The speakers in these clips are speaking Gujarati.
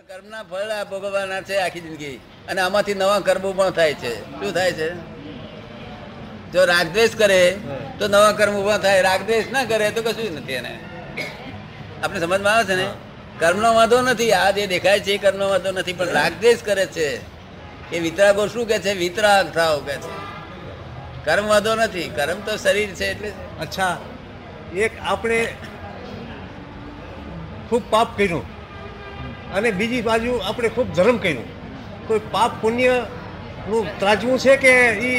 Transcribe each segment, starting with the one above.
કર્મના ફળ આ ભોગવવાના છે આખી જિંદગી. અને આમાંથી નવા કર્મો પણ થાય છે. શું થાય છે? જો રાગદ્વેષ કરે, તો નવા કર્મ ઊભા થાય. રાગદ્વેષ ના કરે, તો કશું નથી એને. આપણે સમજમાં આવે છે ને? કર્મનો વાંધો નથી. આ જે દેખાય છે એ કર્મનો વાંધો નથી. પણ રાગદ્વેષ કરે છે. એ વિતરાગો શું કે છે? વિતરાગ થાવ કે છે. કર્મ વાંધો નથી. કર્મ તો શરીર છે એટલે અચ્છા. એક આપણે ખૂબ પાપ કર્યું. અને બીજી બાજુ આપણે ખૂબ ધર્મ કર્યું. કોઈ પાપ પુણ્યનું ત્રાજવું છે કે એ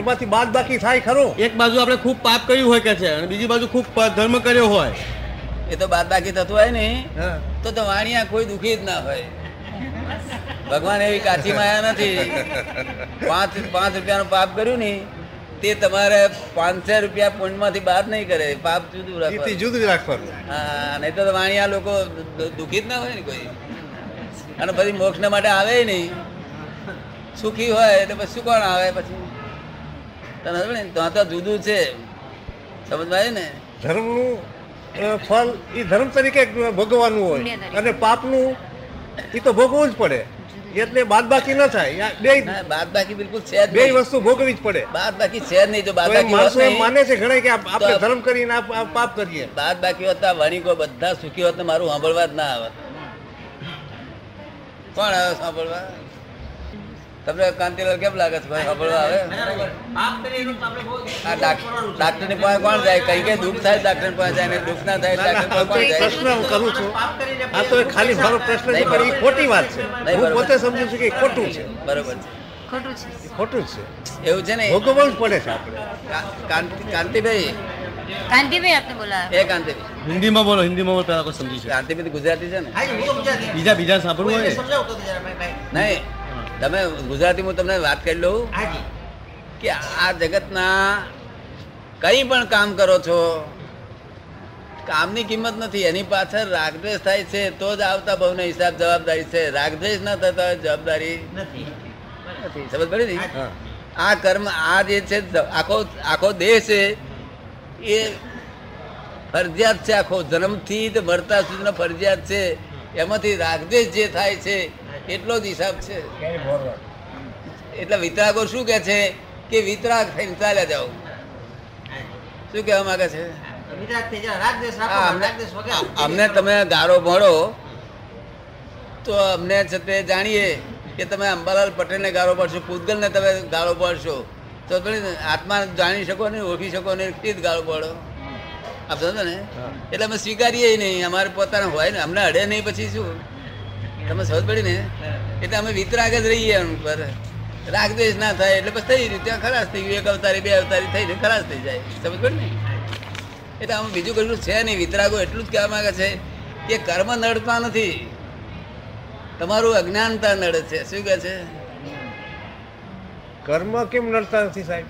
એમાંથી બાદ બાકી થાય ખરો? એક બાજુ આપણે ખૂબ પાપ કર્યું હોય કે છે અને બીજી બાજુ ખૂબ ધર્મ કર્યો હોય. એ તો બાદ બાકી થતું હોય ને. તો તો વાણિયા કોઈ દુખી જ ના હોય. ભગવાન એવી કાચી માયા નથી. પાંચ પાંચ રૂપિયાનું પાપ કર્યું ને તે તમારે પાંચસો રૂપિયા પુણ્યમાંથી બાદ નહીં કરે. પાપ જુદું રાખવાનું. જુદું રાખવાનું. હા નહીં તો વાણિયા લોકો દુઃખી જ ના હોય ને કોઈ. અને પછી મોક્ષ માટે આવે નહીં. સુખી હોય એટલે પછી શું કોણ આવે પછી? તને સમજ ને તો તો જુદું છે. સમજમાં આવે ને? ધર્મનું ફળ એ ધર્મ તરીકે ભોગવવાનું હોય. અને પાપનું એ તો ભોગવવું જ પડે. એટલે બાદ બાકી ન થાય. બે બાદ બાકી બિલકુલ છે બે વસ્તુ ભોગવી જ પડે. બાદ બાકી છે જ નહીં જો બાદ બાકી માણસો માને છે ઘણા કે આપણે ધર્મ કરીને પાપ કરીએ. બાદ બાકી હોતા વણિકો બધા સુખી હોત મારું સાંભળવા જ ના આવત કોણ આવે સાંભળવા? તમને કાંતિલાલ કેમ લાગે છે ભાઈ સાંભળવા આવે? આ ડાક્ટરની પાસે કોણ જાય? કઈ કઈ દુઃખ થાય ડાક્ટર પાસે જાય ને દુઃખ ના થાય ડાક્ટર પાસે કોણ જાય. પ્રશ્ન હું કરું છું. આ તો એક ખાલી મારો પ્રશ્ન છે પણ એ ખોટી વાત છે. નહીં, હું પોતે સમજુ છું કે ખોટું છે. બરોબર છે. ખોટું છે. ખોટું જ છે. એવું છે ને? ભોગવવું જ પડે છે આપણે. કાંતિભાઈ કાંતિભાઈ આપને બોલાવ્યા એ કાંતિભાઈ હિન્દીમાં બોલો હિન્દીમાં બોલો પેલા કોઈ સમજી છે કાંતિભાઈ તો ગુજરાતી છે ને? બીજા બીજા સાંભળવું હોય? નહીં તમે ગુજરાતી હું તમને વાત કરી લઉં. કે આ જગતના કઈ પણ કામ કરો છો કામની કિંમત નથી એની પાછળ રાગદ્વેષ થાય છે તો જ આવતા બહુને હિસાબ જવાબદારી છે. રાગદ્વેષ ના થતા જવાબદારી નથી. સમજ પડી ને? આ કર્મ આ જે છે આખો આખો દેહ છે એ ફરજિયાત છે આખો જન્મથી તે મરતા સુધીનો ફરજિયાત છે. એમાંથી રાગદેશ જે થાય છે એટલો જ હિસાબ છે. એટલે વિતરાગો શું કે છે કે વિતરાગ થઈને ચાલ્યા જાઓ. શું કહેવા માંગે છે? અમને- અમને તમે ગારો ભણો તો અમને છે તે જાણીએ કે તમે અંબાલાલ પટેલને ગાળો પડશો પૂતગલને તમે ગાળો પડશો. તો તમે આત્મા જાણી શકો ને ઓળખી શકો ને એટલી જ ગાળો પડો. આપ સમજો ને? એટલે અમે સ્વીકારીએ નહીં. અમારે પોતાના હોય ને અમને અડે નહીં પછી શું? તમે સમજ પડી ને? એટલે અમે વિતરાગ જ રહીએ એમ પર દેશ ના થાય એટલે બસ થઈ રહ્યું. ત્યાં ખલાસ થઈ ગયું. એક અવતારી બે અવતારી થઈને ખલાસ થઈ જાય. સમજ પડી ને? એટલે આમાં બીજું કશું છે નહીં. વિતરાગો એટલું જ કહેવા માંગે છે કે કર્મ નડતા નથી. તમારું અજ્ઞાનતા નડે છે. શું કહે છે? કર્મ કેમ નડતા નથી સાહેબ?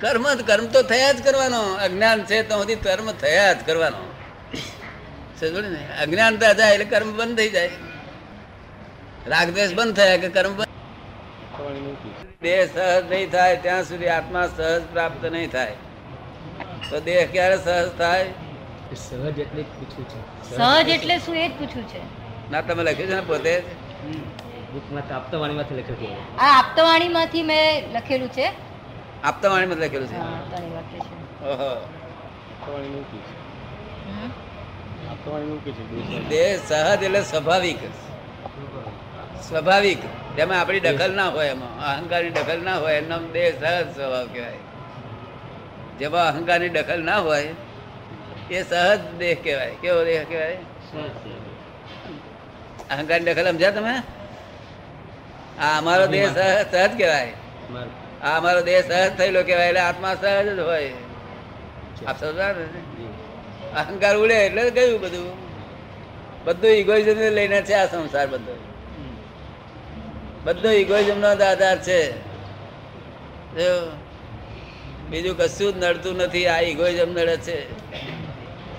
કર્મ કર્મ તો થયા જ કરવાનો. અજ્ઞાન છે તો સુધી કર્મ થયા જ કરવાનો. સમજો ને? અજ્ઞાનતા જાય એટલે કર્મ બંધ થઈ જાય. રાગદ્વેષ બંધ થયા કે કર્મ બંધ? દેહ સહજ નહીં થાય ત્યાં સુધી આત્મા સહજ પ્રાપ્ત નહીં થાય. તો દેહ ક્યારે સહજ થાય? સહજ એટલે શું? એ જ પૂછ્યું છે. ના તમે લખ્યું છે ને પોતે જ? આ આપતવાણીમાંથી મેં લખેલું છે. આપતાવાણીમાં લખેલું છે? હા, આપતાવાણી વાક્ય છે. ઓહો. હમ. દેહ સહજ એટલે સ્વાભાવિક. સ્વાભાવિક. જેમાં આપણી દખલ ના હોય એમાં. અહંકારની દખલ ના હોય એમનો દેહ સહજ સ્વભાવ કહેવાય. જેમાં અહંકારની દખલ ના હોય એ સહજ દેહ કહેવાય. કેવો દેહ કહેવાય? અહંકારની દખલ સમજ્યા તમે? આ અમારો દેહ સહજ સહજ કહેવાય. આ અમારો દેહ સહજ થયેલો કહેવાય એટલે આત્મા સહજ જ હોય. આપ સમજા ને? અહંકાર ઉડે એટલે ગયું બધું. બધું ઇગોઇઝમ લઈને છે આ સંસાર બધો. બધો ઇગોઇઝમ નો આધાર છે. બીજું કશું જ નડતું નથી આ ઇગોઇઝમ નડે છે.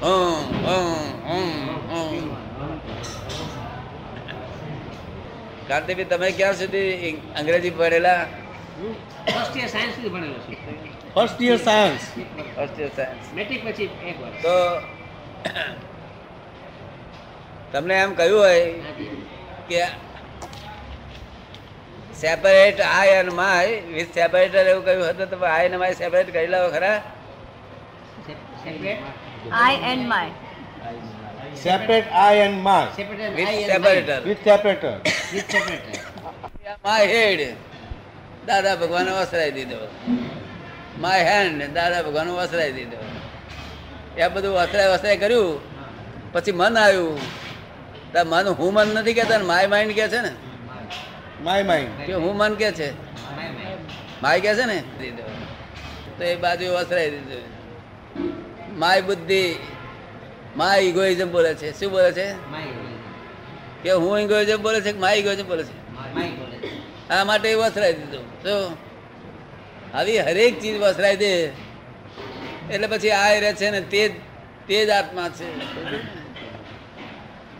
હમ, હમ, હમ, હમ. કાંતિભાઈ તમે ક્યાં સુધી અંગ્રેજી ભણેલા? First year science first year science તો તમને એમ કહ્યું હોય કે સેપરેટ આઈ અને માય વિથ સેપરેટર એવું કહ્યું હતું તમે આઈ અને માય સેપરેટ કરી લાવો ખરા? I and my separate I and my with separator with separator my head Dada Bhagwan વસરાઈ દીધો. માય હેન્ડ દાદા ભગવાન વસરાઈ દીધો. એ બધું વસરાય વસરાય કર્યું. પછી મન આવ્યું. તો મન હું મન નથી કહેતા ને માય માઇન્ડ કે છે ને? માય માઇન્ડ કે હું મન કે છે? માય કે છે ને? દીધો. તો એ બાજુ વસરાઈ દીધું. માય બુદ્ધિ. માય ઇગોઇઝમ બોલે છે. શું બોલે છે? કે હું ઇગોઇઝમ બોલે છે કે માય ઇગોઇઝમ બોલે છે? આ માટે વસરાય દીધું. તો આવી હરેક ચીજ વસરાઈ દે. એટલે પછી આ રહે છે ને તે જ તે જ આત્મા છે.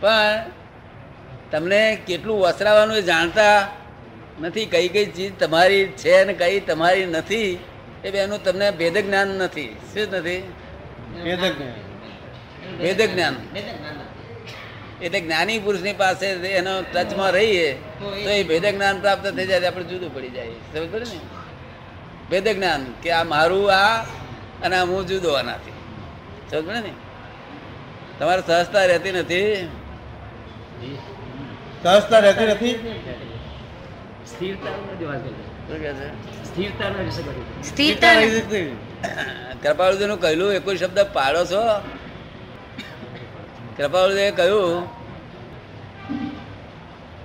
પણ તમને કેટલું વસરાવાનું એ જાણતા નથી. કઈ કઈ ચીજ તમારી છે ને કઈ તમારી નથી. એ બેનું તમને ભેદ જ્ઞાન નથી. શું નથી? ભેદ જ્ઞાન એટલે જ્ઞાની. પુરુષની પાસે એનો ટચમાં રહીએ તો એ ભેદ જ્ઞાન પ્રાપ્ત થઈ જાય આપણે જુદું પડી જાય. સમજ પડે ને? ભેદ જ્ઞાન કે આ મારું આ અને આ હું જુદો આનાથી. સમજ પડે ને? તમારે સહજતા રહેતી નથી? સહજતા રહેતી નથી? સ્થિરતા કૃપાળુજી નું કહેલું એક શબ્દ પાડો છો? કૃપાળુજીએ કહ્યું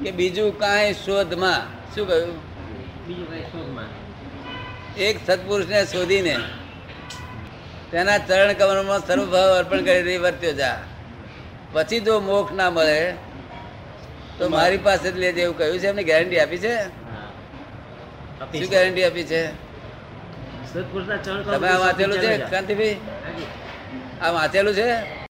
કે બીજું કાંઈ શોધમાં. શું કહ્યું? એક સત્પુરુષને શોધીને તેના ચરણ કમરમાં સર્વભાવ અર્પણ કરી વર્ત્યો જા. પછી જો મોક્ષ ના મળે તો મારી પાસે જ લેજે એવું કહ્યું છે. એમને ગેરંટી આપી છે? શું ગેરંટી આપી છે? તમે આ વાંચેલું છે કાંતિભાઈ આ વાંચેલું છે?